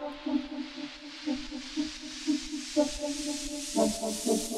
Thank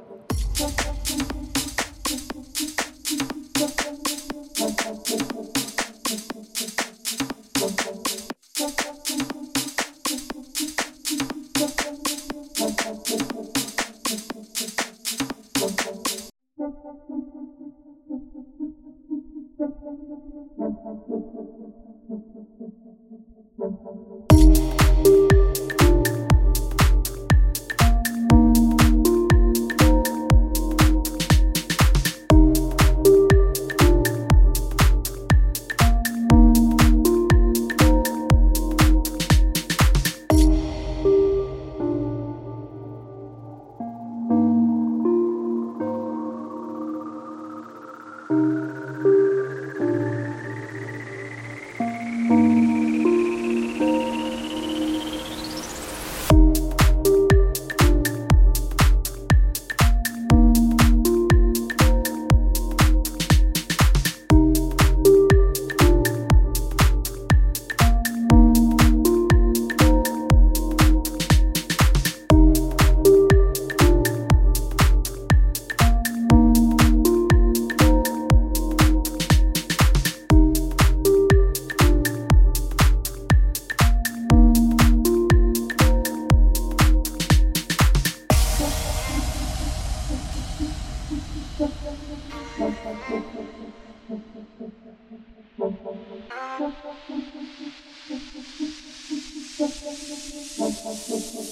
Thank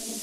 you.